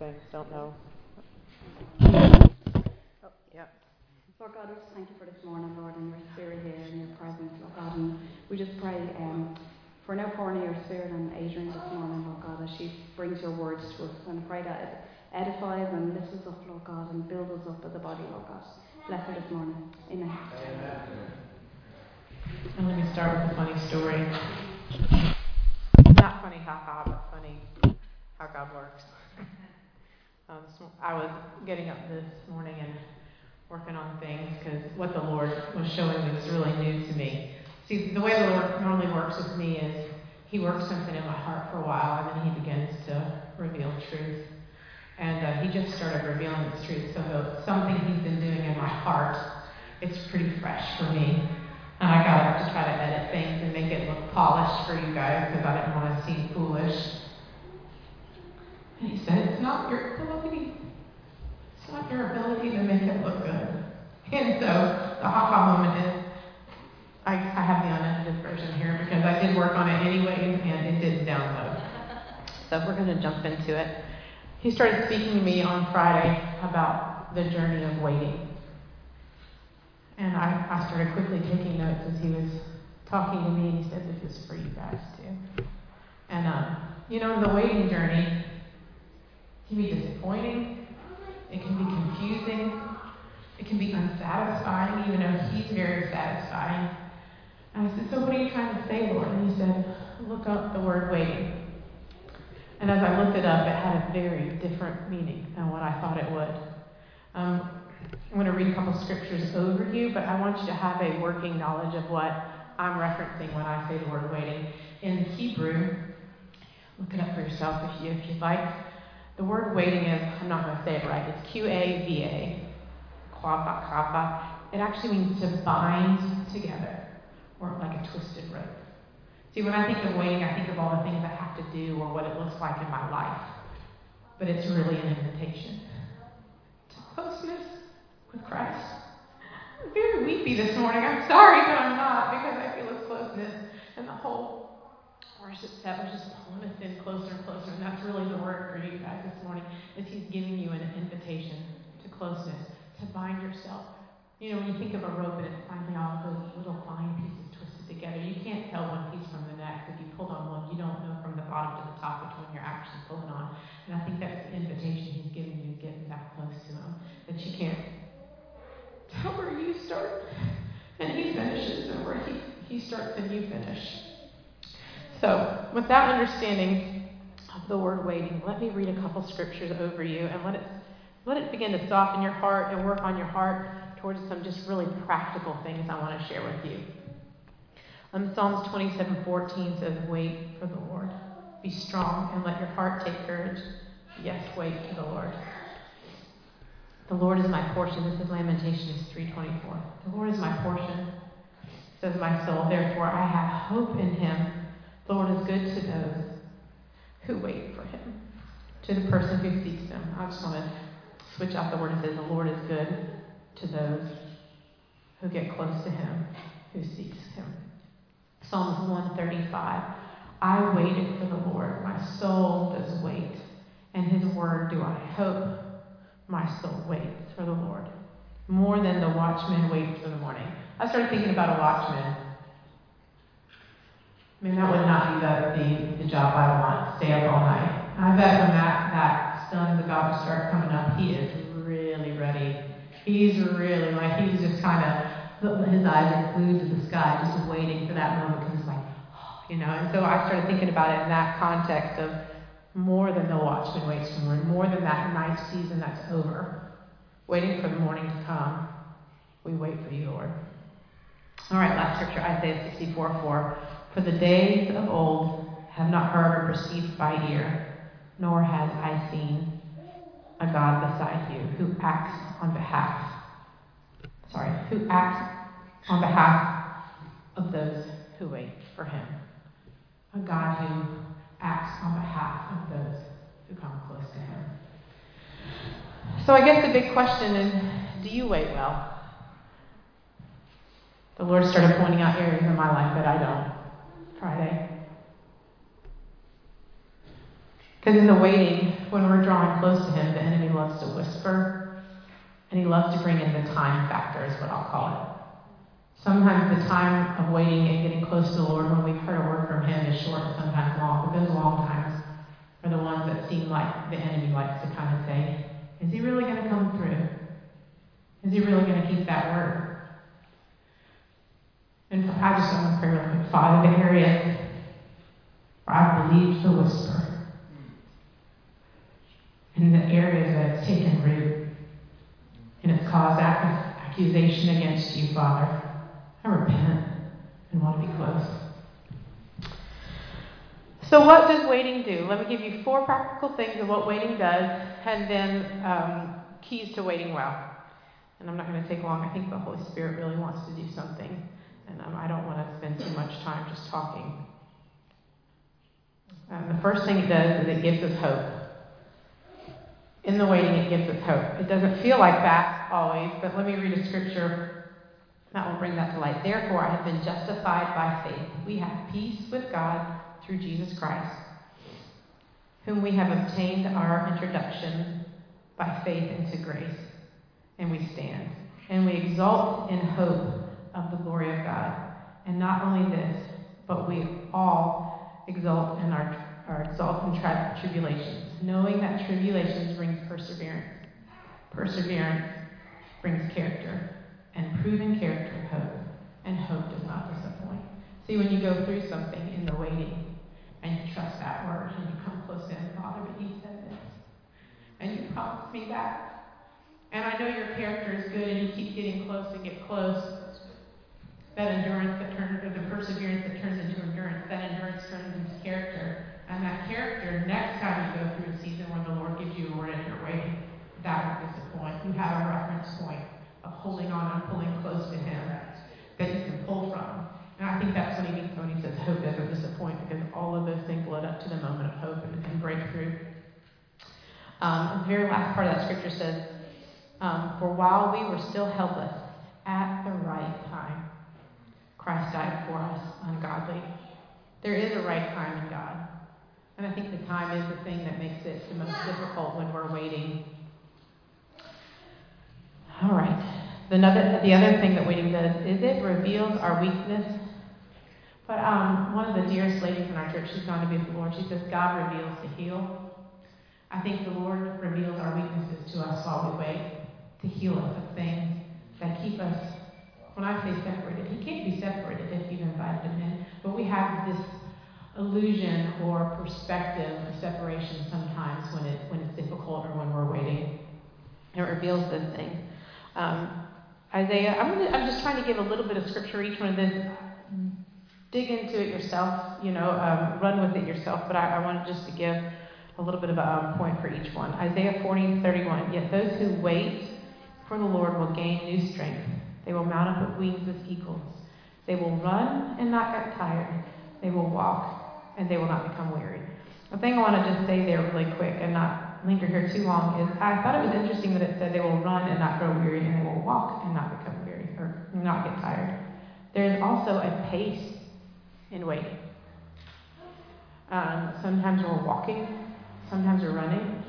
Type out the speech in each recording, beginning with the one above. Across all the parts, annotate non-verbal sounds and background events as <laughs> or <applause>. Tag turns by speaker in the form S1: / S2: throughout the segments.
S1: all of these technological things. Don't know. Oh, yep.
S2: Lord God, we just thank you for this morning, Lord, and your spirit here and your presence, Lord God. And we just pray um, for an outpouring of your spirit on Adrienne this morning, Lord God, as she brings your words to us. And pray that it edifies and lifts us up, Lord God, and builds us up as a body, Lord God. Bless her this morning. Amen. Amen.
S1: And let me start with a funny story. Not funny, haha, but funny how God works. <laughs> Um, I was getting up this morning and working on things because what the Lord was showing me was really new to me. See, the way the Lord normally works with me is He works something in my heart for a while and then He begins to reveal truth. And uh, He just started revealing this truth. So something He's been doing in my heart, it's pretty fresh for me. And I got up to try to edit things and make it look polished for you guys because I didn't want to seem foolish. And he said, It's not your ability. It's not your ability to make it look good. And so the ha ha moment is I, I have the unedited version here because I did work on it anyway and it didn't download. So we're going to jump into it. He started speaking to me on Friday about the journey of waiting. And I, I started quickly taking notes as he was talking to me, he said, This is for you guys too. And, um, you know, the waiting journey can be disappointing, it can be confusing, it can be unsatisfying, even though He's very satisfying. And I said, So what are you trying to say, Lord? And he said, Look up the word waiting. And as I looked it up, it had a very different meaning than what I thought it would. Um, I'm going to read a couple scriptures over you, but I want you to have a working knowledge of what I'm referencing when I say the word waiting. In Hebrew, look it up for yourself if you if you'd like. The word waiting is, I'm not going to say it right, it's Q A V A, quava, kava. It actually means to bind together, or like a twisted rope. See, when I think of waiting, I think of all the things I have to do or what it looks like in my life. But it's really an invitation to closeness with Christ. I'm very weepy this morning. I'm sorry, but I'm not because I feel His closeness. And the whole worship set was just pulling us in closer and closer. And that's really the word for you guys this morning, is he's giving you an invitation to closeness, to bind yourself. You know, when you think of a rope and it's finally all those little fine pieces twisted together, you can't tell one piece from the next. If you pulled on one, you don't know from the bottom to the top which one you're actually pulling on. And I think that's the invitation he's giving you, getting that close to him, that you can't tell where you start and he finishes, and where he, he starts and you finish. So, with that understanding of the word waiting, let me read a couple scriptures over you and let it let it begin to soften your heart and work on your heart towards some just really practical things I want to share with you. Um, Psalms 27:14 says, "Wait for the Lord. Be strong and let your heart take courage. Yes, wait for the Lord." The Lord is my portion. This is Lamentations 3:24. The Lord is my portion, says my soul. Therefore, I have hope in Him. The Lord is good to those who wait for him, to the person who seeks him. I just want to switch out the word and say, The Lord is good to those who get close to him, who seeks him. Psalms 135. I waited for the Lord. My soul does wait. And his word do I hope. My soul waits for the Lord. More than the watchman waits for the morning. I started thinking about a watchman I mean, that would not be the, the, the job I want, stay up all night. I bet when that, that sun's about to start coming up, he is really ready. He's really like, he's just kind of, his eyes are glued to the sky, just waiting for that moment because like, oh, you know. And so I started thinking about it in that context of more than the watchman waits for morning, more than that night season that's over, waiting for the morning to come. We wait for you, Lord. All right, last scripture, Isaiah 64 4. For the days of old have not heard or perceived by ear, nor has I seen a God beside you who acts on behalf, sorry, who acts on behalf of those who wait for him. A God who acts on behalf of those who come close to him. So I guess the big question is, do you wait well? The Lord started pointing out areas in my life that I don't. Friday. Because in the waiting, when we're drawing close to Him, the enemy loves to whisper, and he loves to bring in the time factor, is what I'll call it. Sometimes the time of waiting and getting close to the Lord when we've heard a word from Him is short and sometimes long. But those long times are the ones that seem like the enemy likes to kind of say, Is He really going to come through? Is He really going to keep that word? And I just want to pray real quick. Father, the areas where I believed the whisper, in the areas that it's taken root, and it's caused accusation against you, Father. I repent and want to be close. So, what does waiting do? Let me give you four practical things of what waiting does, and then um, keys to waiting well. And I'm not going to take long. I think the Holy Spirit really wants to do something, and um, I don't want to spend too much time just talking. Um, the first thing it does is it gives us hope. In the waiting, it gives us hope. It doesn't feel like that always, but let me read a scripture that will bring that to light. Therefore, I have been justified by faith. We have peace with God through Jesus Christ, whom we have obtained our introduction by faith into grace. And we stand. And we exult in hope of the glory of God. And not only this, but we all exult in our, our exult in tri- tribulations, knowing that tribulations bring perseverance. Perseverance brings character and proven character hope, and hope does not disappoint. See, when you go through something in the waiting, and you trust that word, and you come close Him, Father, but you said this, and you promised me that, and I know your character is good, and you keep getting close and get close. That endurance that turns, the perseverance that turns into endurance turns into character, and that character, next time you go through a season where the Lord gives you a word and you're waiting, that won't disappoint. You have a reference point of holding on and pulling close to Him that you can pull from. And I think that's what he means when he says hope doesn't disappoint, because all of those things led up to the moment of hope and, and breakthrough. Um, the very last part of that scripture says, um, For while we were still helpless, at the right time, Christ died for us, ungodly. There is a right time in God. And I think the thing that makes it the most difficult when we're waiting. All right. The other, the other thing that waiting does is it reveals our weakness. But um, one of the dearest ladies in our church, she's gone to be with the Lord. She says, God reveals to heal. I think the Lord reveals our weaknesses to us while we wait to heal us of things that keep us, when I say separated, He can't be separated if you've invited Him in. But we have this illusion or perspective of separation sometimes when, it, when it's difficult or when we're waiting. It reveals this thing. Um, Isaiah, I'm, gonna, I'm just trying to give a little bit of scripture each one of this. Dig into it yourself, you know, um, run with it yourself, but I, I wanted just to give a little bit of a um, point for each one. Isaiah 40, 31. Yet those who wait for the Lord will gain new strength. They will mount up with wings as eagles. They will run and not get tired. They will walk and they will not become weary. The thing I want to just say there really quick and not linger here too long is I thought it was interesting that it said they will run and not grow weary and they will walk and not become weary or not get tired. There is also a pace in waiting. Um, sometimes we're walking, sometimes we're running,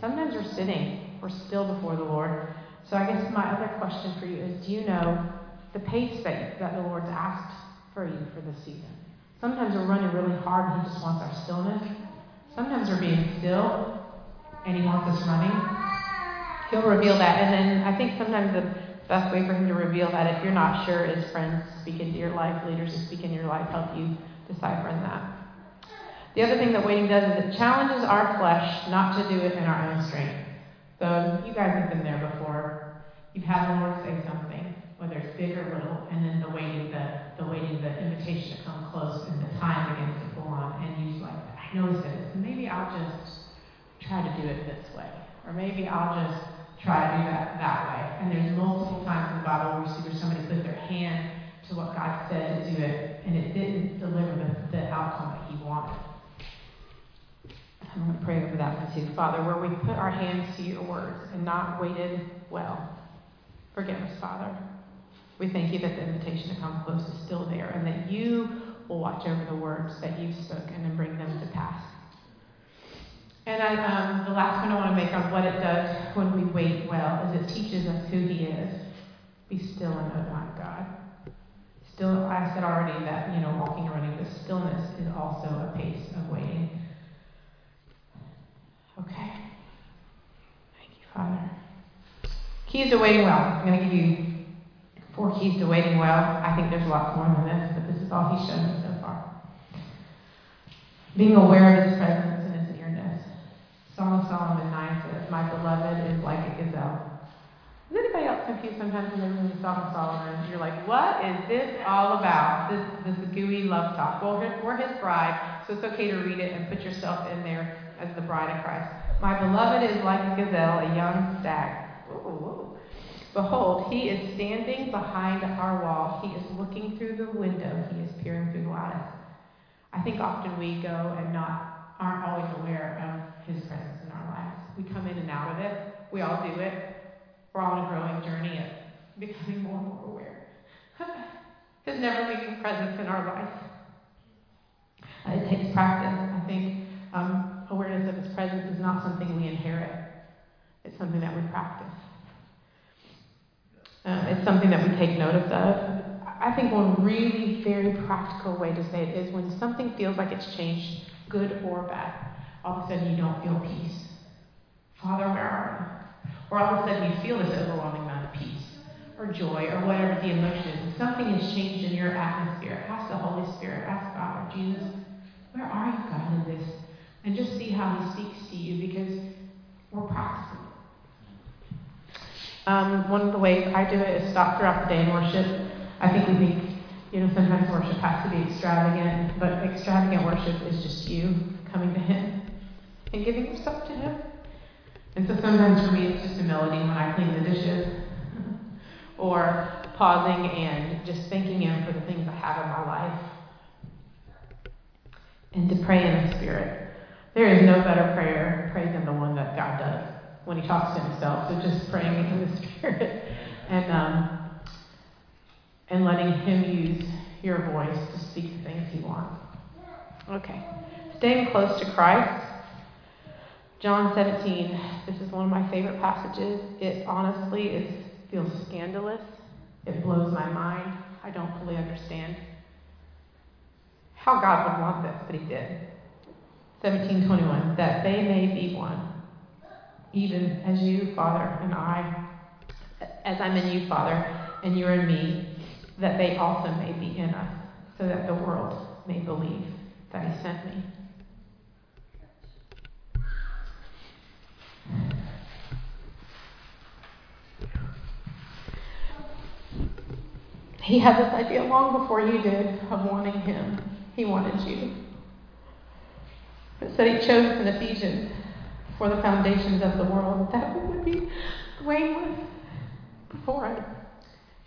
S1: sometimes we're sitting. We're still before the Lord. So I guess my other question for you is do you know the pace that, that the Lord's asked for you for this season? Sometimes we're running really hard and He just wants our stillness. Sometimes we're being still and He wants us running. He'll reveal that. And then I think sometimes the best way for Him to reveal that, if you're not sure, is friends speak into your life, leaders speak into your life help you decipher that. The other thing that waiting does is it challenges our flesh not to do it in our own strength. So you guys have been there before. You've had the Lord say something, whether it's big or little, and then the waiting, the, the waiting, the invitation to come close, and the time begins to pull on, and you like, I know said maybe I'll just try to do it this way, or maybe I'll just try to do that that way. And there's multiple times in the Bible where see where somebody put their hand to what God said to do it, and it didn't deliver the, the outcome that He wanted. I'm going to pray over that one too. Father, where we put our hands to your words and not waited well, forgive us, Father. We thank you that the invitation to come close is still there and that you will watch over the words that you've spoken and bring them to pass. And I, um, the last point I want to make on what it does when we wait well is it teaches us who He is. Be still and know I'm God. Still, I said already that you know walking and running, but stillness is also a pace of waiting. Okay. Thank you, Father. Keys to waiting well. I'm going to give you four keys to waiting well. I think there's lots more than this, but this is all He's shown us so far. Being aware of His presence and his nearness. Song of Solomon 9 says, My beloved is like a gazelle. Is anybody else confused sometimes when they read Song of Solomon? You're like, what is this all about? This, this gooey love talk. Well, we're his bride, so it's okay to read it and put yourself in there as the bride of Christ. My beloved is like a gazelle, a young stag. Behold, he is standing behind our wall. He is looking through the window. He is peering through the lattice. I think often we go and not aren't always aware of his presence in our lives. We come in and out of it. We all do it. We're all on a growing journey of becoming more and more aware. <laughs> his never leaving presence in our life. It takes practice. I think um, awareness of his presence is not something we inherit. It's something that we practice. Um, it's something that we take notice of. I think one really very practical way to say it is when something feels like it's changed, good or bad all of a sudden you don't feel peace. Father, where are you? Or all of a sudden you feel this overwhelming amount of peace or joy or whatever the emotion is. Something has changed in your atmosphere. Ask the Holy Spirit, ask God or Jesus, where are you, God, in this? And just see how He speaks to you because we're practicing. Um, one of the ways I do it is stop throughout the day and worship. I think we think, you know, sometimes worship has to be extravagant, but extravagant worship is just you coming to Him and giving yourself to Him. And so sometimes for me, it's just a melody when I clean the dishes, <laughs> or pausing and just thanking Him for the things I have in my life, and to pray in the Spirit. There is no better prayer praise than the one that God does when He talks to Himself. So just praying in the <laughs> Spirit and um, and letting Him use your voice to speak the things He wants. Okay, staying close to Christ. John 17, this is one of my favorite passages. It honestly is, feels scandalous. It blows my mind. I don't fully understand how God would want this, but He did. 1721, that they may be one, even as you, Father, and I, as I'm in you, Father, and you're in me, that they also may be in us, so that the world may believe that He sent me. He had this idea long before you did of wanting him. He wanted you. It said he chose in Ephesians for the foundations of the world that would be blameless before it.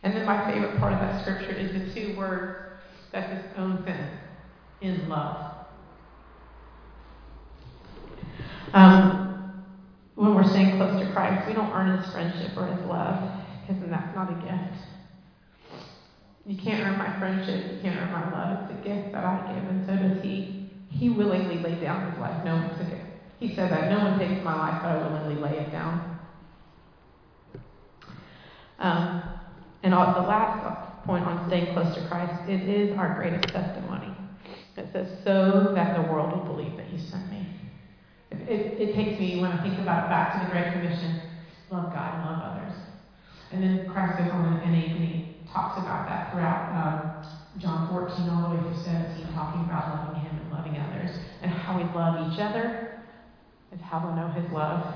S1: And then my favorite part of that scripture is the two words that's his own sentence in love. Um, when we're staying close to Christ, we don't earn his friendship or his love, because then that's not a gift. You can't earn my friendship. You can't earn my love. It's a gift that I give, and so does He. He willingly laid down His life. No one took it. He said that no one takes my life, but I willingly lay it down. Um, and all, the last point on staying close to Christ, it is our greatest testimony. It says, so that the world will believe that you sent me. It, it, it takes me, when I think about it, back to the Great Commission love God and love others. And then Christ goes on and he talks about that throughout um, John 14 all the way through 17, talking about loving Him and loving others, and how we love each other, is how we know His love,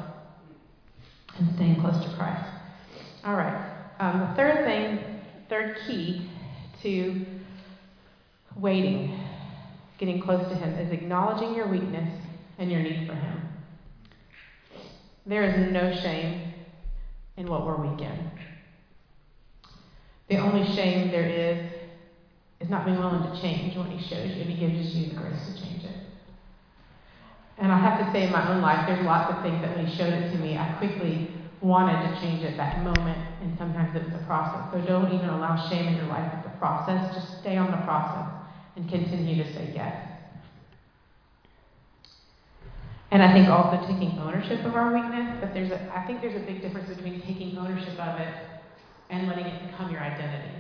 S1: and staying close to Christ. All right. Um, the third thing, third key to waiting, getting close to Him, is acknowledging your weakness and your need for Him. There is no shame in what we're weak in. The only shame there is is not being willing to change when He shows you and He gives you the grace to change it. And I have to say, in my own life, there's lots of things that when He showed it to me, I quickly wanted to change at that moment, and sometimes it was a process. So don't even allow shame in your life as a process. Just stay on the process and continue to say yes. And I think also taking ownership of our weakness, but there's a, I think there's a big difference between taking ownership of it and letting it become your identity.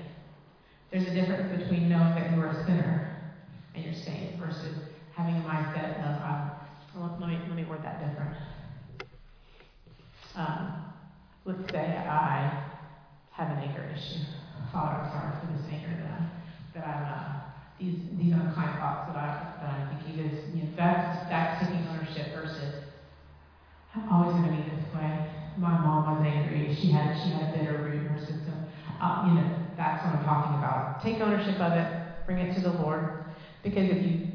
S1: There's a difference between knowing that you're a sinner and you're saved versus having a mindset of, um, well, let, me, let me word that different. Um, let's say I have an anger issue. Father, I'm sorry for this anger that I'm, that I'm uh, these these unkind thoughts that I that I'm thinking is you know that's that's taking ownership versus I'm always going to be this way. My mom was angry. She had she had a bitter root in her system. Uh, you know that's what I'm talking about. Take ownership of it. Bring it to the Lord. Because if you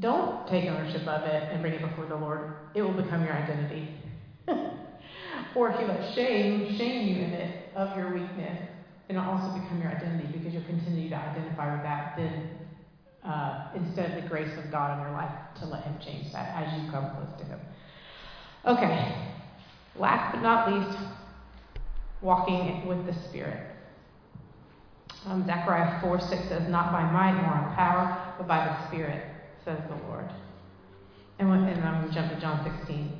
S1: don't take ownership of it and bring it before the Lord, it will become your identity. <laughs> or if you let shame shame you in it of your weakness, it'll also become your identity because you'll continue to identify with that then uh, instead of the grace of God in your life to let Him change that as you come close to Him. Okay, last but not least, walking with the Spirit. Um, Zechariah 4 6 says, Not by might nor on power, but by the Spirit, says the Lord. And, when, and I'm going to jump to John 16.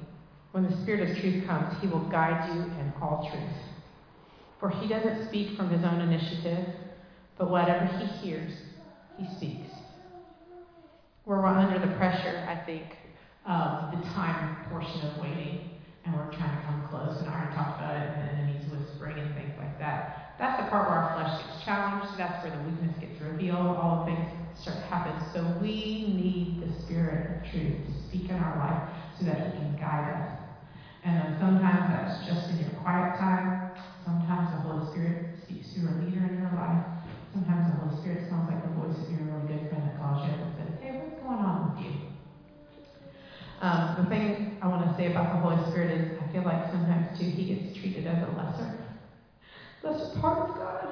S1: When the Spirit of truth comes, He will guide you in all truth. For he doesn't speak from his own initiative, but whatever he hears, he speaks. We're under the pressure, I think, of the time portion of waiting, and we're trying to come close, and I already talked about it, and the enemy's whispering and things like that. That's the part where our flesh gets challenged. That's where the weakness gets revealed. All the things start to happen. So we need the Spirit of truth to speak in our life so that He can guide us. And sometimes that's just in your quiet time. Sometimes the Holy Spirit speaks to a leader in your life. Sometimes the Holy Spirit sounds like the voice of your really good friend that calls you up and says, Hey, what's going on with you? Um, the thing I want to say about the Holy Spirit is I feel like sometimes too he gets treated as a lesser, lesser part of God.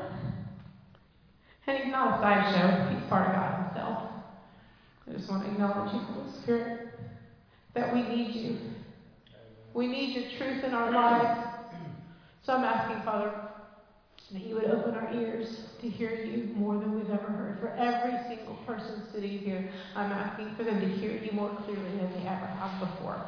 S1: And he's not a sideshow, he's part of God. I just want to acknowledge you, Holy Spirit, that we need you. We need your truth in our lives. So I'm asking, Father, that you would open our ears to hear you more than we've ever heard. For every single person sitting here, I'm asking for them to hear you more clearly than they ever have before.